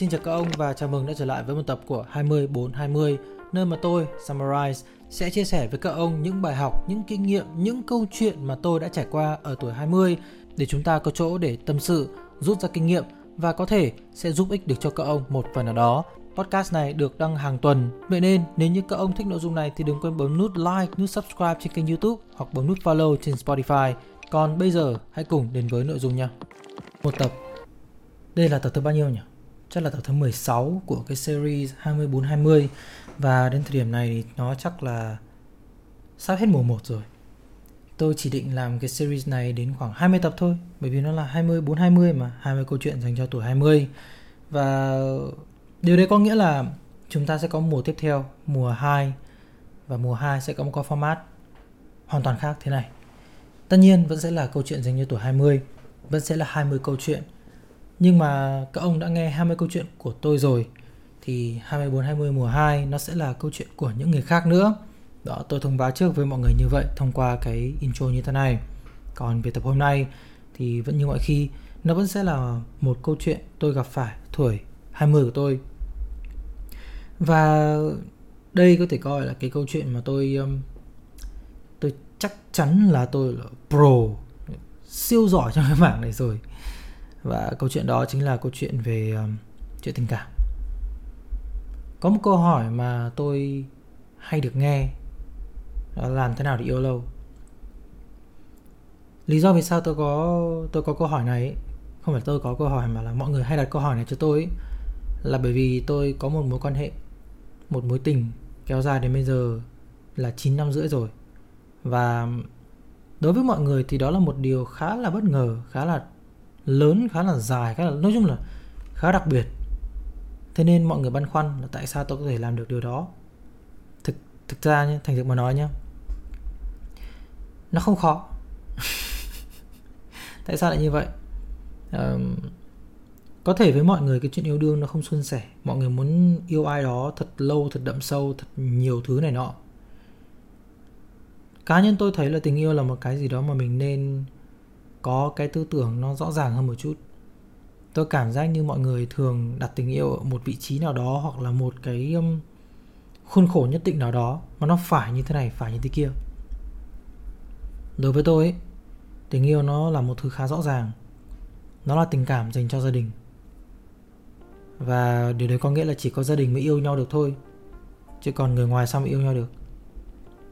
Xin chào các ông và chào mừng đã trở lại với một tập của 20420 nơi mà tôi, Summarize, sẽ chia sẻ với các ông những bài học, những kinh nghiệm, những câu chuyện mà tôi đã trải qua ở tuổi 20 để chúng ta có chỗ để tâm sự, rút ra kinh nghiệm và có thể sẽ giúp ích được cho các ông một phần nào đó. Podcast này được đăng hàng tuần, vậy nên nếu như các ông thích nội dung này thì đừng quên bấm nút like, nút subscribe trên kênh YouTube hoặc bấm nút follow trên Spotify. Còn bây giờ hãy cùng đến với nội dung nha. Một tập. Đây là tập thứ bao nhiêu nhỉ? Chắc là tập thứ 16 của cái series 2420 và đến thời điểm này thì nó chắc là sắp hết mùa 1 rồi. Tôi chỉ định làm cái series này đến khoảng 20 tập thôi bởi vì nó là 24 20 mà 20 câu chuyện dành cho tuổi 20 và điều đấy có nghĩa là chúng ta sẽ có mùa tiếp theo, mùa 2 và mùa 2 sẽ có một cái format hoàn toàn khác thế này. Tất nhiên vẫn sẽ là câu chuyện dành cho tuổi 20, vẫn sẽ là 20 câu chuyện. Nhưng mà các ông đã nghe 20 câu chuyện của tôi rồi thì 24 20 mùa 2 nó sẽ là câu chuyện của những người khác nữa. Đó, tôi thông báo trước với mọi người như vậy thông qua cái intro như thế này. Còn về tập hôm nay thì vẫn như mọi khi, nó vẫn sẽ là một câu chuyện tôi gặp phải tuổi 20 của tôi. Và đây có thể coi là cái câu chuyện mà tôi um, tôi chắc chắn là tôi là pro siêu giỏi trong cái mảng này rồi. Và câu chuyện đó chính là câu chuyện về um, chuyện tình cảm. Có một câu hỏi mà tôi hay được nghe đó là làm thế nào để yêu lâu lý do vì sao tôi có tôi có câu hỏi này ấy, không phải tôi có câu hỏi mà là mọi người hay đặt câu hỏi này cho tôi ấy, là bởi vì tôi có một mối quan hệ một mối tình kéo dài đến bây giờ là 9 năm rưỡi rồi và đối với mọi người thì đó là một điều khá là bất ngờ khá là lớn khá là dài khá là nói chung là khá đặc biệt. Thế nên mọi người băn khoăn là tại sao tôi có thể làm được điều đó? Thực thực ra nhé thành thực mà nói nhé nó không khó. Tại sao lại như vậy? Um, có thể với mọi người cái chuyện yêu đương nó không suôn sẻ. Mọi người muốn yêu ai đó thật lâu thật đậm sâu thật nhiều thứ này nọ. Cá nhân tôi thấy là tình yêu là một cái gì đó mà mình nên có cái tư tưởng nó rõ ràng hơn một chút. Tôi cảm giác như mọi người thường đặt tình yêu ở một vị trí nào đó hoặc là một cái um, khuôn khổ nhất định nào đó mà nó phải như thế này phải như thế kia. Đối với tôi ấy, tình yêu nó là một thứ khá rõ ràng. Nó là tình cảm dành cho gia đình. Và điều đấy có nghĩa là chỉ có gia đình mới yêu nhau được thôi chứ còn người ngoài sao mà yêu nhau được?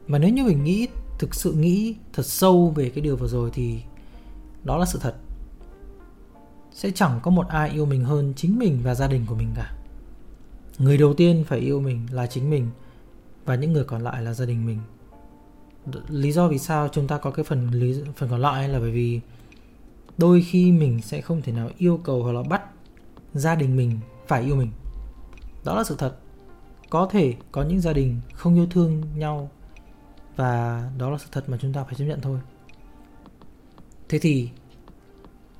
Mà nếu như mình nghĩ thực sự nghĩ thật sâu về cái điều vừa rồi thì đó là sự thật. Sẽ chẳng có một ai yêu mình hơn chính mình và gia đình của mình cả. Người đầu tiên phải yêu mình là chính mình và những người còn lại là gia đình mình. Lý do vì sao chúng ta có cái phần lý, phần còn lại là bởi vì đôi khi mình sẽ không thể nào yêu cầu hoặc là bắt gia đình mình phải yêu mình. Đó là sự thật. Có thể có những gia đình không yêu thương nhau và đó là sự thật mà chúng ta phải chấp nhận thôi thế thì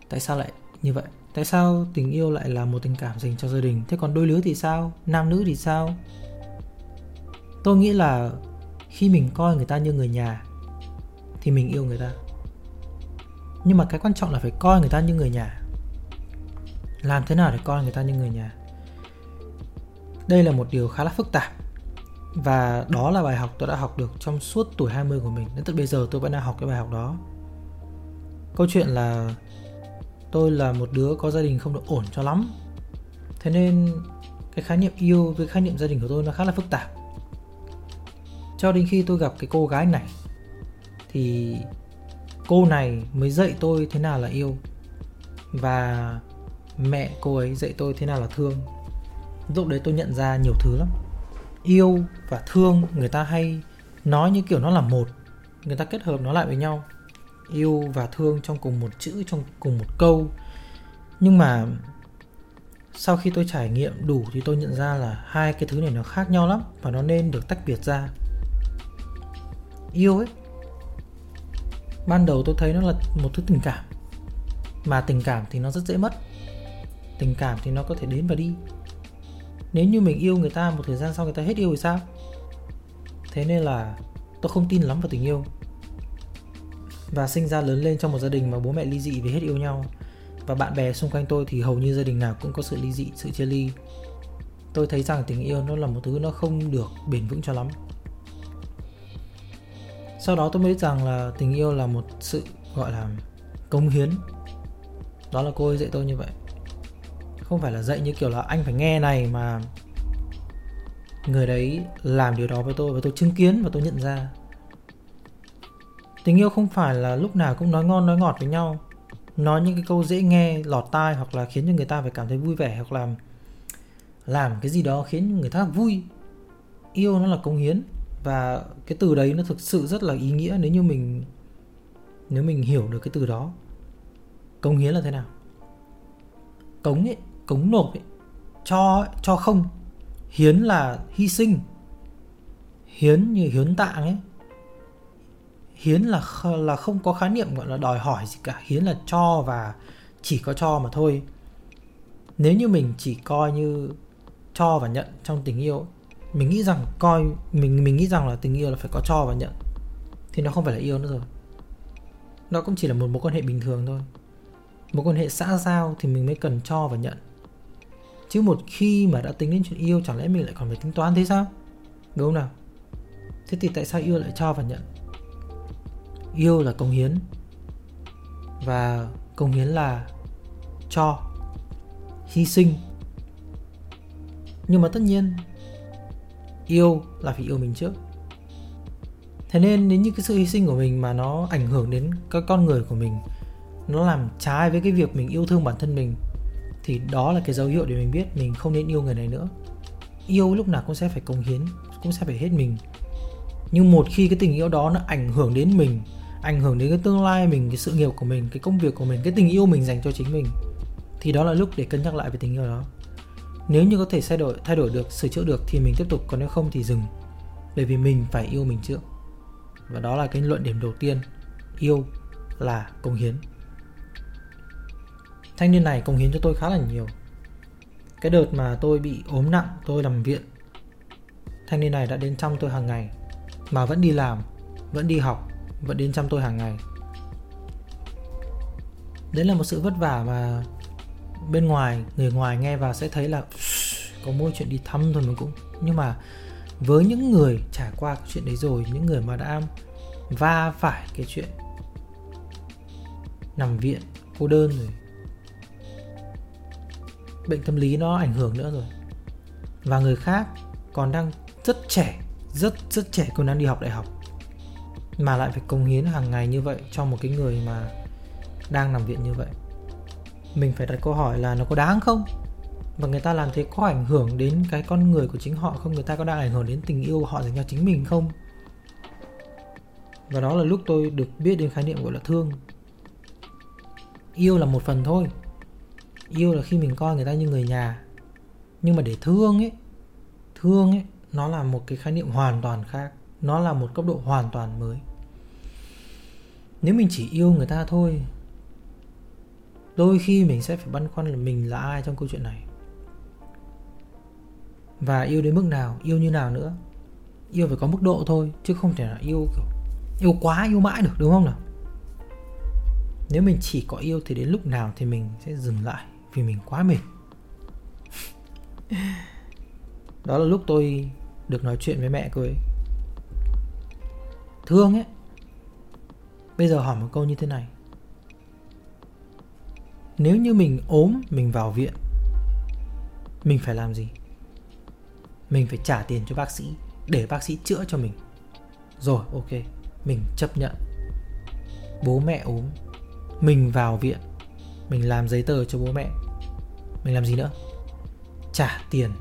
tại sao lại như vậy? Tại sao tình yêu lại là một tình cảm dành cho gia đình? Thế còn đôi lứa thì sao? Nam nữ thì sao? Tôi nghĩ là khi mình coi người ta như người nhà thì mình yêu người ta. Nhưng mà cái quan trọng là phải coi người ta như người nhà. Làm thế nào để coi người ta như người nhà? Đây là một điều khá là phức tạp. Và đó là bài học tôi đã học được trong suốt tuổi 20 của mình. Đến tận bây giờ tôi vẫn đang học cái bài học đó câu chuyện là tôi là một đứa có gia đình không được ổn cho lắm. Thế nên cái khái niệm yêu với khái niệm gia đình của tôi nó khá là phức tạp. Cho đến khi tôi gặp cái cô gái này, thì cô này mới dạy tôi thế nào là yêu. Và mẹ cô ấy dạy tôi thế nào là thương. Lúc đấy tôi nhận ra nhiều thứ lắm. Yêu và thương người ta hay nói như kiểu nó là một, người ta kết hợp nó lại với nhau yêu và thương trong cùng một chữ, trong cùng một câu. Nhưng mà sau khi tôi trải nghiệm đủ thì tôi nhận ra là hai cái thứ này nó khác nhau lắm và nó nên được tách biệt ra. Yêu ấy, ban đầu tôi thấy nó là một thứ tình cảm, mà tình cảm thì nó rất dễ mất. Tình cảm thì nó có thể đến và đi. Nếu như mình yêu người ta một thời gian sau người ta hết yêu thì sao? Thế nên là tôi không tin lắm vào tình yêu và sinh ra lớn lên trong một gia đình mà bố mẹ ly dị vì hết yêu nhau. Và bạn bè xung quanh tôi thì hầu như gia đình nào cũng có sự ly dị, sự chia ly. Tôi thấy rằng tình yêu nó là một thứ nó không được bền vững cho lắm. Sau đó tôi mới biết rằng là tình yêu là một sự, gọi là công hiến. Đó là cô ấy dạy tôi như vậy. Không phải là dạy như kiểu là anh phải nghe này mà người đấy làm điều đó với tôi và tôi chứng kiến và tôi nhận ra tình yêu không phải là lúc nào cũng nói ngon, nói ngọt với nhau. Nói những cái câu dễ nghe, lọt tai hoặc là khiến cho người ta phải cảm thấy vui vẻ hoặc làm làm cái gì đó khiến người ta vui. Yêu nó là công hiến và cái từ đấy nó thực sự rất là ý nghĩa nếu như mình, nếu mình hiểu được cái từ đó. Công hiến là thế nào? Cống ấy, cống nộp ấy, cho cho không. Hiến là hy sinh. Hiến như hiến tạng ấy hiến là là không có khái niệm, gọi là đòi hỏi gì cả. Hiến là cho và chỉ có cho mà thôi. Nếu như mình chỉ coi như cho và nhận trong tình yêu, mình nghĩ rằng coi, mình mình nghĩ rằng là tình yêu là phải có cho và nhận. Thì nó không phải là yêu nữa rồi. Nó cũng chỉ là một mối quan hệ bình thường thôi. Một quan hệ xã giao thì mình mới cần cho và nhận. Chứ một khi mà đã tính đến chuyện yêu, chẳng lẽ mình lại còn phải tính toán thế sao? Đúng không nào? Thế thì tại sao yêu lại cho và nhận? Yêu là công hiến. Và công hiến là cho, hy sinh. Nhưng mà tất nhiên, yêu là phải yêu mình trước. Thế nên nếu như cái sự hy sinh của mình mà nó ảnh hưởng đến các con người của mình, nó làm trái với cái việc mình yêu thương bản thân mình, thì đó là cái dấu hiệu để mình biết mình không nên yêu người này nữa. Yêu lúc nào cũng sẽ phải cống hiến, cũng sẽ phải hết mình. Nhưng một khi cái tình yêu đó nó ảnh hưởng đến mình ảnh hưởng đến cái tương lai mình, cái sự nghiệp của mình, cái công việc của mình, cái tình yêu mình dành cho chính mình, thì đó là lúc để cân nhắc lại về tình yêu đó. Nếu như có thể thay đổi thay đổi được, sửa chữa được thì mình tiếp tục, còn nếu không thì dừng, bởi vì mình phải yêu mình trước. Và đó là cái luận điểm đầu tiên, yêu là công hiến. Thanh niên này công hiến cho tôi khá là nhiều. Cái đợt mà tôi bị ốm nặng, tôi nằm viện, thanh niên này đã đến chăm tôi hàng ngày, mà vẫn đi làm, vẫn đi học vẫn đến chăm tôi hàng ngày. Đấy là một sự vất vả mà bên ngoài, người ngoài nghe vào sẽ thấy là, có mỗi chuyện đi thăm thôi mà cũng. Nhưng mà với những người trải qua cái chuyện đấy rồi, những người mà đã va phải cái chuyện nằm viện, cô đơn rồi, bệnh tâm lý nó ảnh hưởng nữa rồi. Và người khác còn đang rất trẻ, rất rất trẻ, còn đang đi học đại học mà lại phải cống hiến hàng ngày như vậy cho một cái người mà đang nằm viện như vậy? Mình phải đặt câu hỏi là nó có đáng không? Và người ta làm thế có ảnh hưởng đến cái con người của chính họ không? Người ta có đang ảnh hưởng đến tình yêu của họ dành cho chính mình không? Và đó là lúc tôi được biết đến khái niệm gọi là thương. Yêu là một phần thôi. Yêu là khi mình coi người ta như người nhà. Nhưng mà để thương ấy thương ấy, nó là một cái khái niệm hoàn toàn khác. Nó là một cấp độ hoàn toàn mới nếu mình chỉ yêu người ta thôi, đôi khi mình sẽ phải băn khoăn là mình là ai trong câu chuyện này. Và yêu đến mức nào, yêu như nào nữa. Yêu phải có mức độ thôi, chứ không thể là yêu kiểu, yêu quá, yêu mãi được, đúng không nào? Nếu mình chỉ có yêu thì đến lúc nào thì mình sẽ dừng lại vì mình quá mệt. Đó là lúc tôi được nói chuyện với mẹ cô ấy. Thương ấy bây giờ hỏi một câu như thế này. Nếu như mình ốm, mình vào viện, mình phải làm gì? Mình phải trả tiền cho bác sĩ để bác sĩ chữa cho mình. Rồi, ok, mình chấp nhận. Bố mẹ ốm, mình vào viện, mình làm giấy tờ cho bố mẹ. Mình làm gì nữa? Trả tiền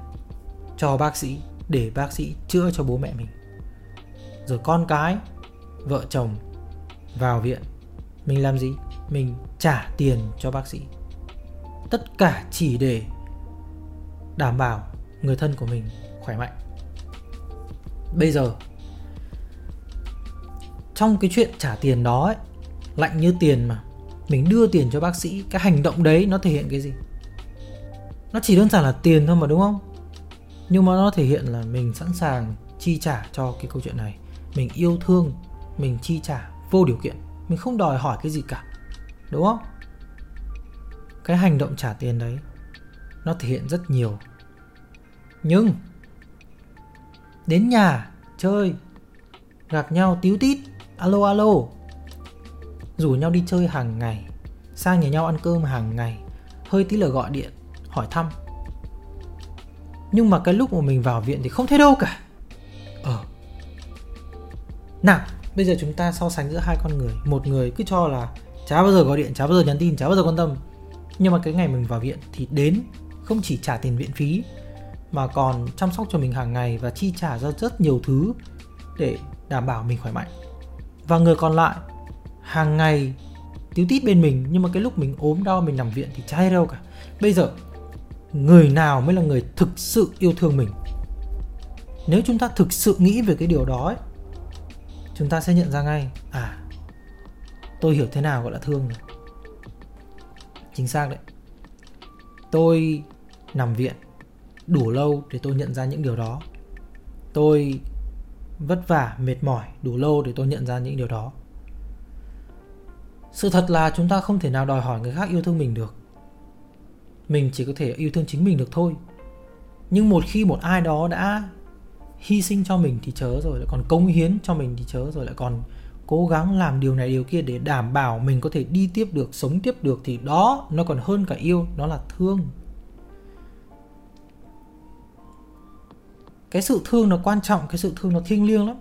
cho bác sĩ để bác sĩ chữa cho bố mẹ mình. Rồi con cái, vợ chồng vào viện. Mình làm gì? Mình trả tiền cho bác sĩ. Tất cả chỉ để đảm bảo người thân của mình khỏe mạnh. Bây giờ trong cái chuyện trả tiền đó ấy, lạnh như tiền mà mình đưa tiền cho bác sĩ cái hành động đấy nó thể hiện cái gì? Nó chỉ đơn giản là tiền thôi mà đúng không? Nhưng mà nó thể hiện là mình sẵn sàng chi trả cho cái câu chuyện này. Mình yêu thương mình chi trả vô điều kiện, mình không đòi hỏi cái gì cả, đúng không? Cái hành động trả tiền đấy, nó thể hiện rất nhiều. Nhưng, đến nhà, chơi, gặp nhau tíu tít, alo alo. Rủ nhau đi chơi hàng ngày, sang nhà nhau ăn cơm hàng ngày, hơi tí là gọi điện, hỏi thăm. Nhưng mà cái lúc mà mình vào viện thì không thấy đâu cả. Ờ. Nào bây giờ chúng ta so sánh giữa hai con người. Một người cứ cho là chả bao giờ gọi điện chả bao giờ nhắn tin chả bao giờ quan tâm. Nhưng mà cái ngày mình vào viện thì đến không chỉ trả tiền viện phí mà còn chăm sóc cho mình hàng ngày và chi trả ra rất nhiều thứ để đảm bảo mình khỏe mạnh. Và người còn lại hàng ngày tíu tít bên mình nhưng mà cái lúc mình ốm đau mình nằm viện thì chả hay đâu cả. Bây giờ người nào mới là người thực sự yêu thương mình? Nếu chúng ta thực sự nghĩ về cái điều đó ấy, chúng ta sẽ nhận ra ngay à tôi hiểu thế nào gọi là thương rồi chính xác đấy. Tôi nằm viện đủ lâu để tôi nhận ra những điều đó. Tôi vất vả, mệt mỏi đủ lâu để tôi nhận ra những điều đó. Sự thật là chúng ta không thể nào đòi hỏi người khác yêu thương mình được. Mình chỉ có thể yêu thương chính mình được thôi. Nhưng một khi một ai đó đã hy sinh cho mình thì chớ rồi lại còn công hiến cho mình thì chớ rồi lại còn cố gắng làm điều này, điều kia để đảm bảo mình có thể đi tiếp được, sống tiếp được thì đó nó còn hơn cả yêu, nó là thương. Cái sự thương nó quan trọng, cái sự thương nó thiêng liêng lắm.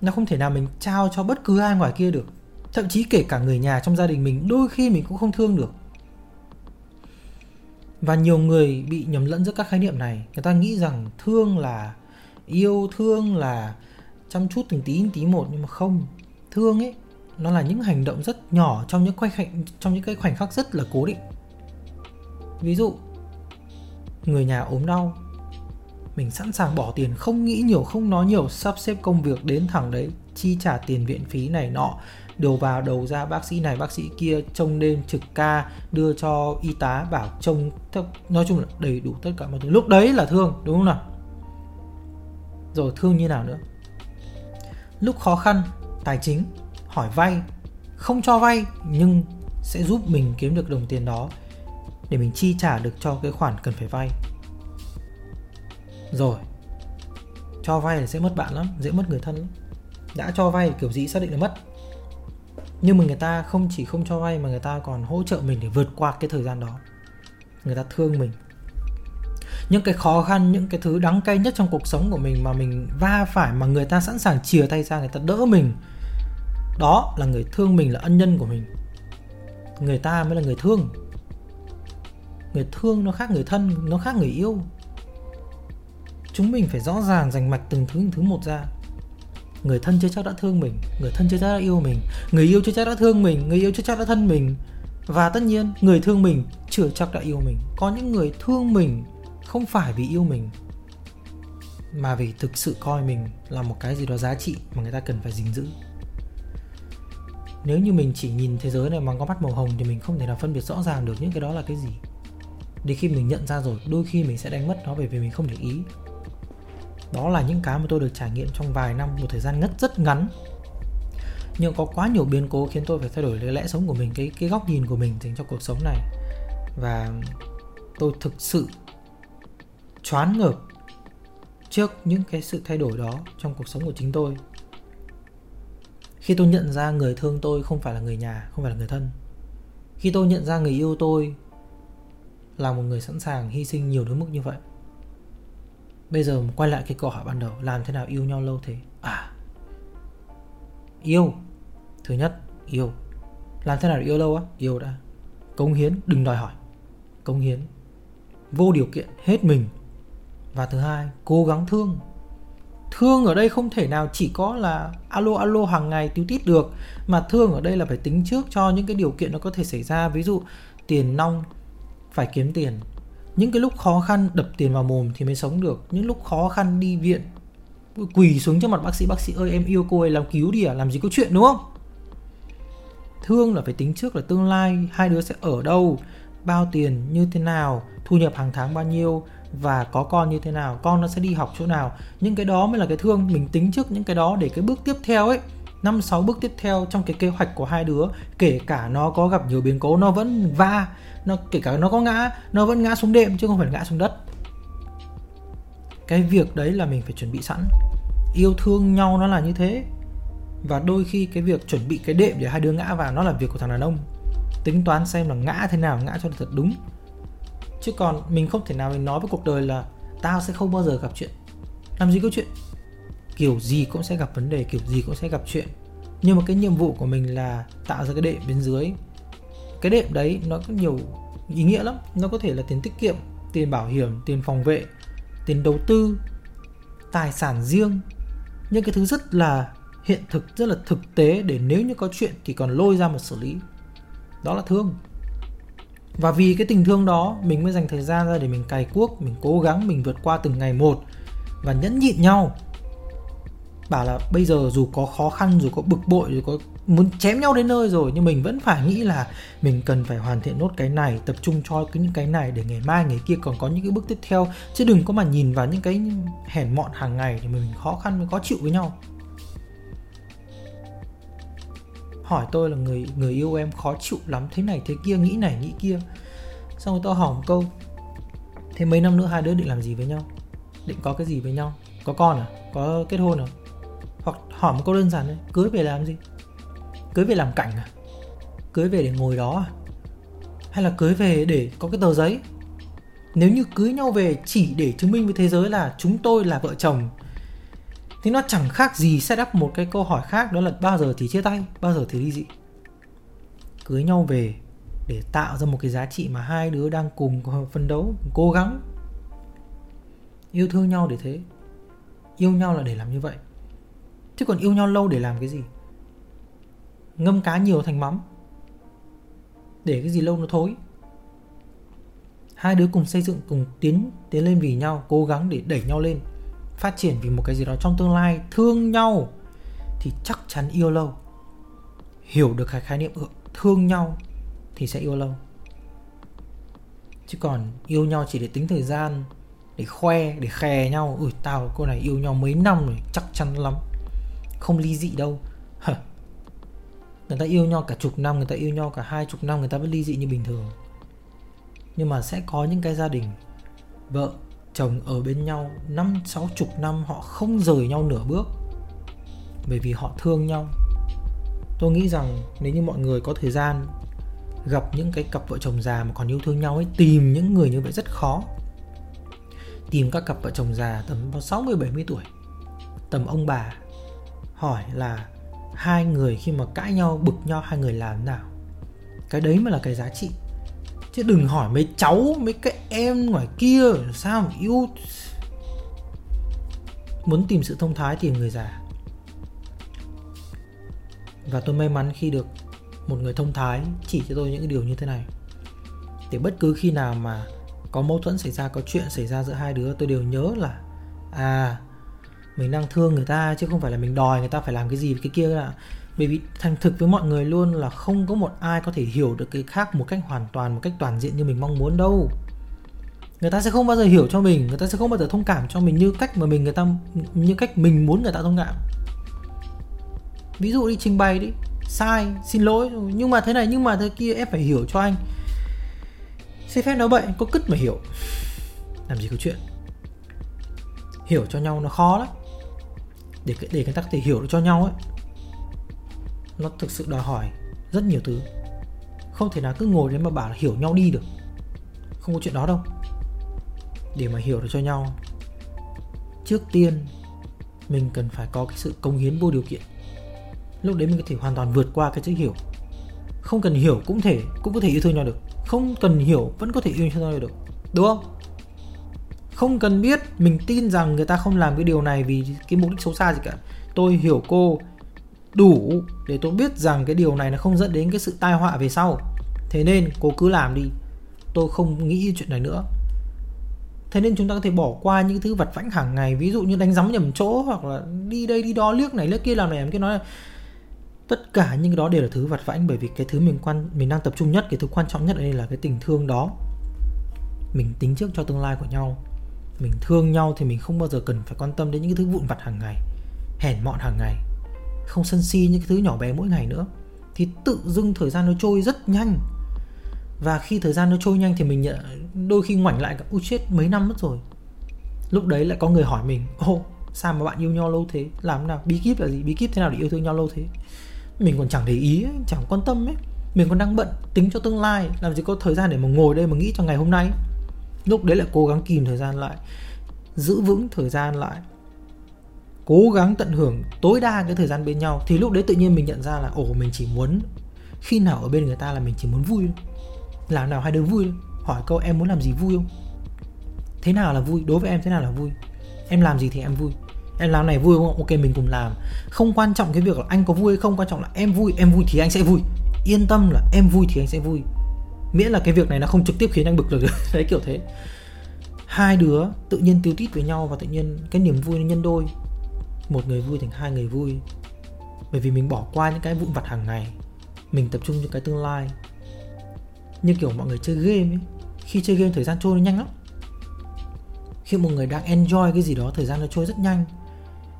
Nó không thể nào mình trao cho bất cứ ai ngoài kia được. Thậm chí kể cả người nhà trong gia đình mình, đôi khi mình cũng không thương được. Và nhiều người bị nhầm lẫn giữa các khái niệm này. Người ta nghĩ rằng thương là yêu thương là chăm chút từng tí từng tí một, nhưng mà không. Thương ấy, nó là những hành động rất nhỏ trong những khoảnh khắc trong những cái khoảnh khắc rất là cố định. Ví dụ, người nhà ốm đau, mình sẵn sàng bỏ tiền, không nghĩ nhiều, không nói nhiều, sắp xếp công việc đến thẳng đấy, chi trả tiền viện phí này nọ, đầu vào, đầu ra, bác sĩ này, bác sĩ kia, trông đêm trực ca, đưa cho y tá, bảo trông nói chung là đầy đủ tất cả mọi thứ. Lúc đấy là thương, đúng không nào? Rồi thương như nào nữa. Lúc khó khăn, tài chính, hỏi vay, không cho vay nhưng sẽ giúp mình kiếm được đồng tiền đó để mình chi trả được cho cái khoản cần phải vay. Rồi, cho vay là sẽ mất bạn lắm, dễ mất người thân lắm. Đã cho vay kiểu gì xác định là mất. Nhưng mà người ta không chỉ không cho vay mà người ta còn hỗ trợ mình để vượt qua cái thời gian đó. Người ta thương mình những cái khó khăn, những cái thứ đắng cay nhất trong cuộc sống của mình mà mình va phải mà người ta sẵn sàng chìa tay ra người ta đỡ mình, đó là người thương mình, là ân nhân của mình. Người ta mới là người thương. Người thương nó khác người thân, nó khác người yêu. Chúng mình phải rõ ràng dành mạch từng thứ từng thứ một ra. Người thân chưa chắc đã thương mình, người thân chưa chắc đã yêu mình, người yêu chưa chắc đã thương mình, người yêu chưa chắc đã thân mình. Và tất nhiên, người thương mình chưa chắc đã yêu mình. Có những người thương mình không phải vì yêu mình, mà vì thực sự coi mình là một cái gì đó giá trị mà người ta cần phải gìn giữ. Nếu như mình chỉ nhìn thế giới này bằng con mắt màu hồng thì mình không thể nào phân biệt rõ ràng được những cái đó là cái gì. Đến khi mình nhận ra rồi, đôi khi mình sẽ đánh mất nó bởi vì mình không để ý. Đó là những cái mà tôi được trải nghiệm trong vài năm, một thời gian ngất rất ngắn. Nhưng có quá nhiều biến cố khiến tôi phải thay đổi cái lẽ sống của mình, cái cái góc nhìn của mình dành cho cuộc sống này. Và tôi thực sự choáng ngợp trước những cái sự thay đổi đó trong cuộc sống của chính tôi. Khi tôi nhận ra người thương tôi không phải là người nhà, không phải là người thân. Khi tôi nhận ra người yêu tôi là một người sẵn sàng hy sinh nhiều đến mức như vậy. Bây giờ quay lại cái câu hỏi ban đầu, làm thế nào yêu nhau lâu thế? À yêu. Thứ nhất, yêu. Làm thế nào để yêu lâu á? Yêu đã. Cống hiến, đừng đòi hỏi. Cống hiến. Vô điều kiện, hết mình và thứ hai, cố gắng thương. Thương ở đây không thể nào chỉ có là alo alo hàng ngày tiêu tít được, mà thương ở đây là phải tính trước cho những cái điều kiện nó có thể xảy ra. Ví dụ, tiền nong, phải kiếm tiền. Những cái lúc khó khăn, đập tiền vào mồm thì mới sống được. Những lúc khó khăn, đi viện, quỳ xuống trước mặt bác sĩ bác sĩ ơi, em yêu cô ấy, làm cứu đi à? Làm gì có chuyện, đúng không? Thương là phải tính trước là tương lai hai đứa sẽ ở đâu, bao tiền, như thế nào, thu nhập hàng tháng bao nhiêu và có con như thế nào, con nó sẽ đi học chỗ nào. Những cái đó mới là cái thương mình tính trước những cái đó để cái bước tiếp theo ấy, năm, sáu bước tiếp theo trong cái kế hoạch của hai đứa, kể cả nó có gặp nhiều biến cố, nó vẫn va, nó, kể cả nó có ngã, nó vẫn ngã xuống đệm chứ không phải ngã xuống đất. Cái việc đấy là mình phải chuẩn bị sẵn. Yêu thương nhau nó là như thế. Và đôi khi cái việc chuẩn bị cái đệm để hai đứa ngã vào, nó là việc của thằng đàn ông. Tính toán xem là ngã thế nào, ngã cho thật đúng chứ còn mình không thể nào mình nói với cuộc đời là tao sẽ không bao giờ gặp chuyện. Làm gì có chuyện? Kiểu gì cũng sẽ gặp vấn đề, kiểu gì cũng sẽ gặp chuyện. Nhưng mà cái nhiệm vụ của mình là tạo ra cái đệm bên dưới. Cái đệm đấy nó có nhiều ý nghĩa lắm. Nó có thể là tiền tiết kiệm, tiền bảo hiểm, tiền phòng vệ, tiền đầu tư, tài sản riêng. Những cái thứ rất là hiện thực, rất là thực tế để nếu như có chuyện thì còn lôi ra mà xử lý. Đó là thương và vì cái tình thương đó, mình mới dành thời gian ra để mình cày cuốc, mình cố gắng, mình vượt qua từng ngày một và nhẫn nhịn nhau. Bảo là bây giờ dù có khó khăn, dù có bực bội, dù có muốn chém nhau đến nơi rồi, nhưng mình vẫn phải nghĩ là mình cần phải hoàn thiện nốt cái này, tập trung cho cái những cái này để ngày mai, ngày kia còn có những cái bước tiếp theo. Chứ đừng có mà nhìn vào những cái hèn mọn hàng ngày thì mình khó khăn mới khó chịu với nhau. Hỏi tôi là người người yêu em khó chịu lắm thế này thế kia, nghĩ này nghĩ kia. Xong rồi tôi hỏi một câu, thế mấy năm nữa hai đứa định làm gì với nhau? Định có cái gì với nhau? Có con à? Có kết hôn à? Hoặc hỏi một câu đơn giản đấy, cưới về làm gì? Cưới về làm cảnh à? Cưới về để ngồi đó à? Hay là cưới về để có cái tờ giấy? Nếu như cưới nhau về chỉ để chứng minh với thế giới là chúng tôi là vợ chồng thì nó chẳng khác gì set up một cái câu hỏi khác, đó là bao giờ thì chia tay, bao giờ thì ly dị. Cưới nhau về để tạo ra một cái giá trị mà hai đứa đang cùng phấn đấu, cố gắng. Yêu thương nhau để thế. Yêu nhau là để làm như vậy. Chứ còn yêu nhau lâu để làm cái gì? Ngâm cá nhiều thành mắm. Để cái gì lâu nó thối. Hai đứa cùng xây dựng, cùng tiến tiến lên vì nhau, cố gắng để đẩy nhau lên phát triển vì một cái gì đó trong tương lai, thương nhau, thì chắc chắn yêu lâu. Hiểu được cái khái niệm thương nhau thì sẽ yêu lâu. Chứ còn yêu nhau chỉ để tính thời gian, để khoe, để khè nhau. Ui, tao, cô này yêu nhau mấy năm rồi, chắc chắn lắm. Không ly dị đâu. Hả? người ta yêu nhau cả chục năm, người ta yêu nhau cả hai chục năm, người ta vẫn ly dị như bình thường. Nhưng mà sẽ có những cái gia đình, vợ chồng ở bên nhau năm, sáu chục năm, họ không rời nhau nửa bước. Bởi vì họ thương nhau. Tôi nghĩ rằng nếu như mọi người có thời gian gặp những cái cặp vợ chồng già mà còn yêu thương nhau ấy, tìm những người như vậy rất khó. Tìm các cặp vợ chồng già tầm 60 70 tuổi. Tầm ông bà hỏi là hai người khi mà cãi nhau, bực nhau, hai người làm nào? Cái đấy mới là cái giá trị chứ đừng hỏi mấy cháu, mấy cái em ngoài kia, sao mà yêu. Muốn tìm sự thông thái tìm người già. Và tôi may mắn khi được một người thông thái chỉ cho tôi những điều như thế này. Để bất cứ khi nào mà có mâu thuẫn xảy ra, có chuyện xảy ra giữa hai đứa, tôi đều nhớ là à mình đang thương người ta chứ không phải là mình đòi người ta phải làm cái gì cái kia là bởi vì thành thực với mọi người luôn là không có một ai có thể hiểu được cái khác một cách hoàn toàn, một cách toàn diện như mình mong muốn đâu. Người ta sẽ không bao giờ hiểu cho mình, người ta sẽ không bao giờ thông cảm cho mình như cách mà mình người ta, như cách mình muốn người ta thông cảm. Ví dụ đi, trình bày đi. Sai, xin lỗi. Nhưng mà thế này, nhưng mà thế kia, em phải hiểu cho anh. Xin phép nói vậy có cứt mà hiểu. Làm gì có chuyện. Hiểu cho nhau nó khó lắm. Để để người ta có thể hiểu được cho nhau ấy nó thực sự đòi hỏi rất nhiều thứ. Không thể nào cứ ngồi đấy mà bảo là hiểu nhau đi được. Không có chuyện đó đâu. Để mà hiểu được cho nhau, trước tiên mình cần phải có cái sự công hiến vô điều kiện. Lúc đấy mình có thể hoàn toàn vượt qua cái chữ hiểu. Không cần hiểu cũng thể, cũng có thể yêu thương nhau được. Không cần hiểu vẫn có thể yêu thương nhau được. Đúng không? Không cần biết, mình tin rằng người ta không làm cái điều này vì cái mục đích xấu xa gì cả. Tôi hiểu cô đủ để tôi biết rằng cái điều này nó không dẫn đến cái sự tai họa về sau. Thế nên cô cứ làm đi. Tôi không nghĩ chuyện này nữa. Thế nên chúng ta có thể bỏ qua những thứ vặt vãnh hàng ngày, ví dụ như đánh giấm nhầm chỗ hoặc là đi đây đi đó, liếc này, liếc kia, làm này, làm kia, nói tất cả những cái đó đều là thứ vặt vãnh bởi vì cái thứ mình quan, mình đang tập trung nhất, cái thứ quan trọng nhất ở đây là cái tình thương đó. Mình tính trước cho tương lai của nhau. Mình thương nhau thì mình không bao giờ cần phải quan tâm đến những cái thứ vụn vặt hàng ngày, hèn mọn hàng ngày không sân si những cái thứ nhỏ bé mỗi ngày nữa thì tự dưng thời gian nó trôi rất nhanh. Và khi thời gian nó trôi nhanh thì mình ờ, đôi khi ngoảnh lại ui chết mấy năm mất rồi. Lúc đấy lại có người hỏi mình ô sao mà bạn yêu nhau lâu thế? Làm nào? Bí kíp là gì? Bí kíp thế nào để yêu thương nhau lâu thế? Mình còn chẳng để ý ấy, chẳng quan tâm ấy. Mình còn đang bận tính cho tương lai làm gì có thời gian để mà ngồi đây mà nghĩ cho ngày hôm nay. Lúc đấy lại cố gắng kìm thời gian lại giữ vững thời gian lại cố gắng tận hưởng tối đa cái thời gian bên nhau, thì lúc đấy tự nhiên mình nhận ra là, ồ, mình chỉ muốn, khi nào ở bên người ta là mình chỉ muốn vui. Làm nào hai đứa vui? Hỏi câu, em muốn làm gì, vui không? Thế nào là vui? Đối với em thế nào là vui? Em làm gì thì em vui. Em làm này vui không? Ok, mình cùng làm. Không quan trọng cái việc là anh có vui hay không, quan trọng là em vui em vui thì anh sẽ vui. Yên tâm là em vui thì anh sẽ vui. Miễn là cái việc này nó không trực tiếp khiến anh bực được đấy, kiểu thế. Hai đứa tự nhiên tiêu tít với nhau và tự nhiên cái niềm vui nó nhân đôi một người vui thành hai người vui. Bởi vì mình bỏ qua những cái vụn vặt hàng ngày. Mình tập trung cho cái tương lai. Như kiểu mọi người chơi game ấy, khi chơi game thời gian trôi nó nhanh lắm. Khi một người đang enjoy cái gì đó, thời gian nó trôi rất nhanh.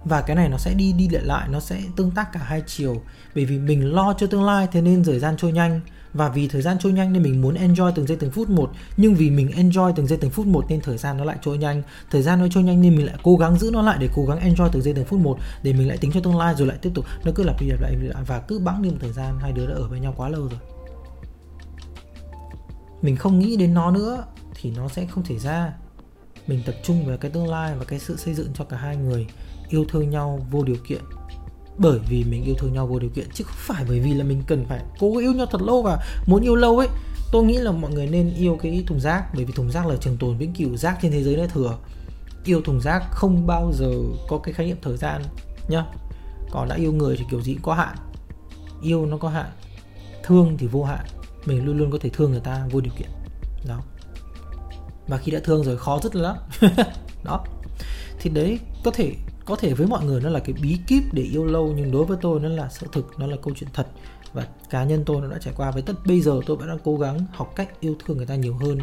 Và cái này nó sẽ đi đi lại lại, nó sẽ tương tác cả hai chiều. Bởi vì mình lo cho tương lai, thế nên thời gian trôi nhanh và vì thời gian trôi nhanh nên mình muốn enjoy từng giây từng phút một. Nhưng vì mình enjoy từng giây từng phút một nên thời gian nó lại trôi nhanh. Thời gian nó trôi nhanh nên mình lại cố gắng giữ nó lại để cố gắng enjoy từng giây từng phút một, để mình lại tính cho tương lai rồi lại tiếp tục. Nó cứ lặp đi lặp lại và cứ bẵng đi một thời gian, hai đứa đã ở với nhau quá lâu rồi. Mình không nghĩ đến nó nữa thì nó sẽ không thể ra. Mình tập trung vào cái tương lai và cái sự xây dựng cho cả hai người. Yêu thương nhau vô điều kiện bởi vì mình yêu thương nhau vô điều kiện, chứ không phải bởi vì là mình cần phải cố yêu nhau thật lâu và muốn yêu lâu ấy. Tôi nghĩ là mọi người nên yêu cái thùng rác, bởi vì thùng rác là trường tồn vĩnh cửu rác trên thế giới đã thừa. Yêu thùng rác không bao giờ có cái khái niệm thời gian nhá. Còn đã yêu người thì kiểu gì cũng có hạn. Yêu nó có hạn, thương thì vô hạn. Mình luôn luôn có thể thương người ta vô điều kiện. Đó. Và khi đã thương rồi khó rất là lắm. Đó. Thì đấy, có thể có thể với mọi người nó là cái bí kíp để yêu lâu, nhưng đối với tôi nó là, sự thực, nó là câu chuyện thật. Và cá nhân tôi nó đã trải qua với tất, bây giờ tôi vẫn đang cố gắng học cách yêu thương người ta nhiều hơn,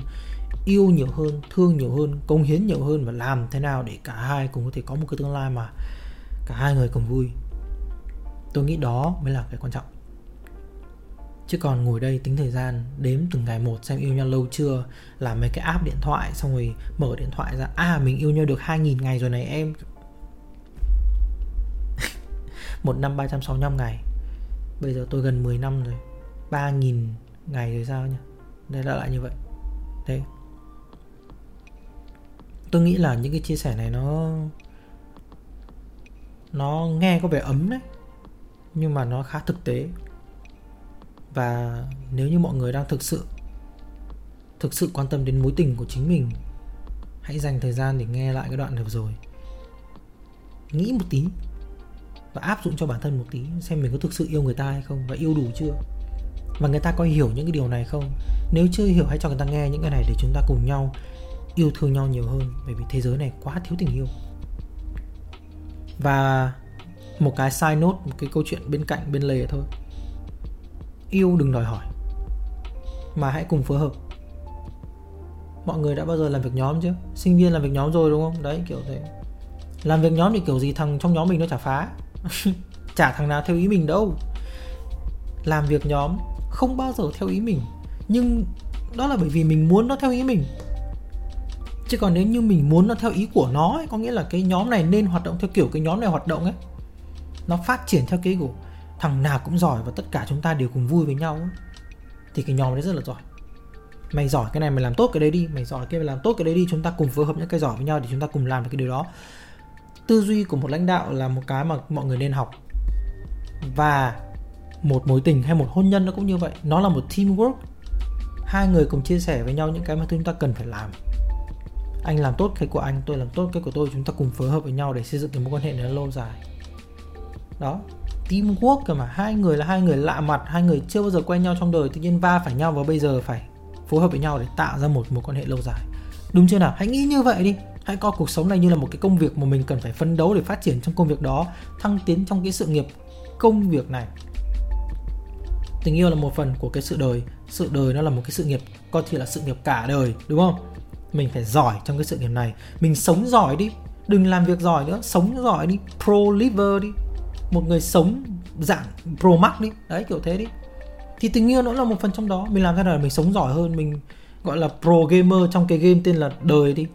yêu nhiều hơn, thương nhiều hơn công hiến nhiều hơn và làm thế nào để cả hai cùng có thể có một cái tương lai mà cả hai người cùng vui. Tôi nghĩ đó mới là cái quan trọng. Chứ còn ngồi đây tính thời gian, đếm từng ngày một xem yêu nhau lâu chưa, làm mấy cái app điện thoại, xong rồi mở điện thoại ra à mình yêu nhau được 2.000 ngày rồi này em một năm 365 ngày. Bây giờ tôi gần 10 năm rồi. 3.000 ngày rồi sao nhỉ? Đây là lại như vậy. Đấy. Tôi nghĩ là những cái chia sẻ này nó nó nghe có vẻ ấm đấy. Nhưng mà nó khá thực tế. Và nếu như mọi người đang thực sự thực sự quan tâm đến mối tình của chính mình, hãy dành thời gian để nghe lại cái đoạn được rồi. Nghĩ một tí và áp dụng cho bản thân một tí, xem mình có thực sự yêu người ta hay không và yêu đủ chưa. Và người ta có hiểu những cái điều này không? Nếu chưa hiểu, hãy cho người ta nghe những cái này để chúng ta cùng nhau yêu thương nhau nhiều hơn, bởi vì thế giới này quá thiếu tình yêu. Và một cái side note, một cái câu chuyện bên cạnh, bên lề thôi. Yêu đừng đòi hỏi, mà hãy cùng phối hợp. Mọi người đã bao giờ làm việc nhóm chưa? Sinh viên làm việc nhóm rồi đúng không? Đấy, kiểu thế. Làm việc nhóm thì kiểu gì thằng trong nhóm mình nó chả phá. chả thằng nào theo ý mình đâu. Làm việc nhóm không bao giờ theo ý mình nhưng đó là bởi vì mình muốn nó theo ý mình. Chứ còn nếu như mình muốn nó theo ý của nó ấy, có nghĩa là cái nhóm này nên hoạt động theo kiểu cái nhóm này hoạt động ấy. Nó phát triển theo cái của thằng nào cũng giỏi và tất cả chúng ta đều cùng vui với nhau ấy, thì cái nhóm đấy rất là giỏi. Mày giỏi cái này mày làm tốt cái đấy đi mày giỏi cái mày làm tốt cái đấy đi chúng ta cùng phối hợp những cái giỏi với nhau để chúng ta cùng làm được cái điều đó tư duy của một lãnh đạo là một cái mà mọi người nên học. Và một mối tình hay một hôn nhân nó cũng như vậy. Nó là một teamwork. Hai người cùng chia sẻ với nhau những cái mà chúng ta cần phải làm. Anh làm tốt cái của anh, tôi làm tốt cái của tôi. Chúng ta cùng phối hợp với nhau để xây dựng cái mối quan hệ này lâu dài. Đó, teamwork cơ mà. Hai người là hai người lạ mặt, hai người chưa bao giờ quen nhau trong đời. Tự nhiên va phải nhau và bây giờ phải phối hợp với nhau để tạo ra một mối quan hệ lâu dài. Đúng chưa nào? Hãy nghĩ như vậy đi hãy coi cuộc sống này như là một cái công việc mà mình cần phải phấn đấu để phát triển trong công việc đó, thăng tiến trong cái sự nghiệp công việc này. Tình yêu là một phần của cái sự đời. Sự đời nó là một cái sự nghiệp coi thì là sự nghiệp cả đời, đúng không? Mình phải giỏi trong cái sự nghiệp này. Mình sống giỏi đi. Đừng làm việc giỏi nữa. Sống giỏi đi. Pro liver đi. Một người sống dạng pro max đi. Đấy, kiểu thế đi. Thì tình yêu nó là một phần trong đó. Mình làm ra đời mình sống giỏi hơn. Mình gọi là pro gamer trong cái game tên là đời đi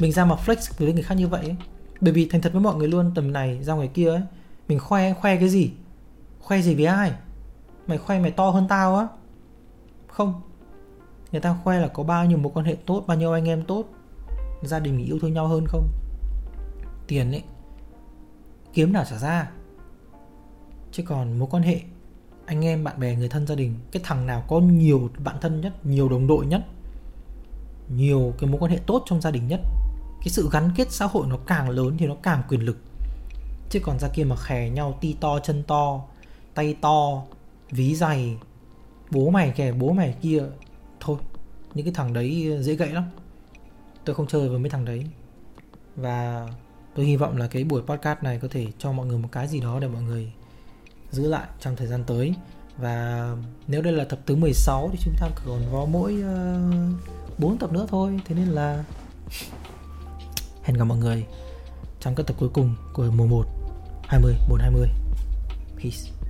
mình ra mà flex với người khác như vậy ấy. bởi vì thành thật với mọi người luôn, tầm này, ra ngoài kia ấy, mình khoe khoe cái gì? Khoe gì với ai? Mày khoe mày to hơn tao á. Không. Người ta khoe là có bao nhiêu mối quan hệ tốt, bao nhiêu anh em tốt. Gia đình yêu thương nhau hơn không? Tiền ấy. Kiếm nào trả ra. Chứ còn mối quan hệ anh em, bạn bè, người thân, gia đình, cái thằng nào có nhiều bạn thân nhất, nhiều đồng đội nhất, nhiều cái mối quan hệ tốt trong gia đình nhất cái sự gắn kết xã hội nó càng lớn thì nó càng quyền lực. Chứ còn ra kia mà khè nhau ti to chân to tay to ví dày bố mày kẻ bố mày kia thôi những cái thằng đấy dễ gãy lắm. Tôi không chơi với mấy thằng đấy. Và tôi hy vọng là cái buổi podcast này có thể cho mọi người một cái gì đó để mọi người giữ lại trong thời gian tới. Và nếu đây là tập thứ 16 thì chúng ta còn có mỗi ờ, uh, 4 tập nữa thôi. Thế nên là hẹn gặp mọi người trong các tập cuối cùng của mùa 1 20 420 peace.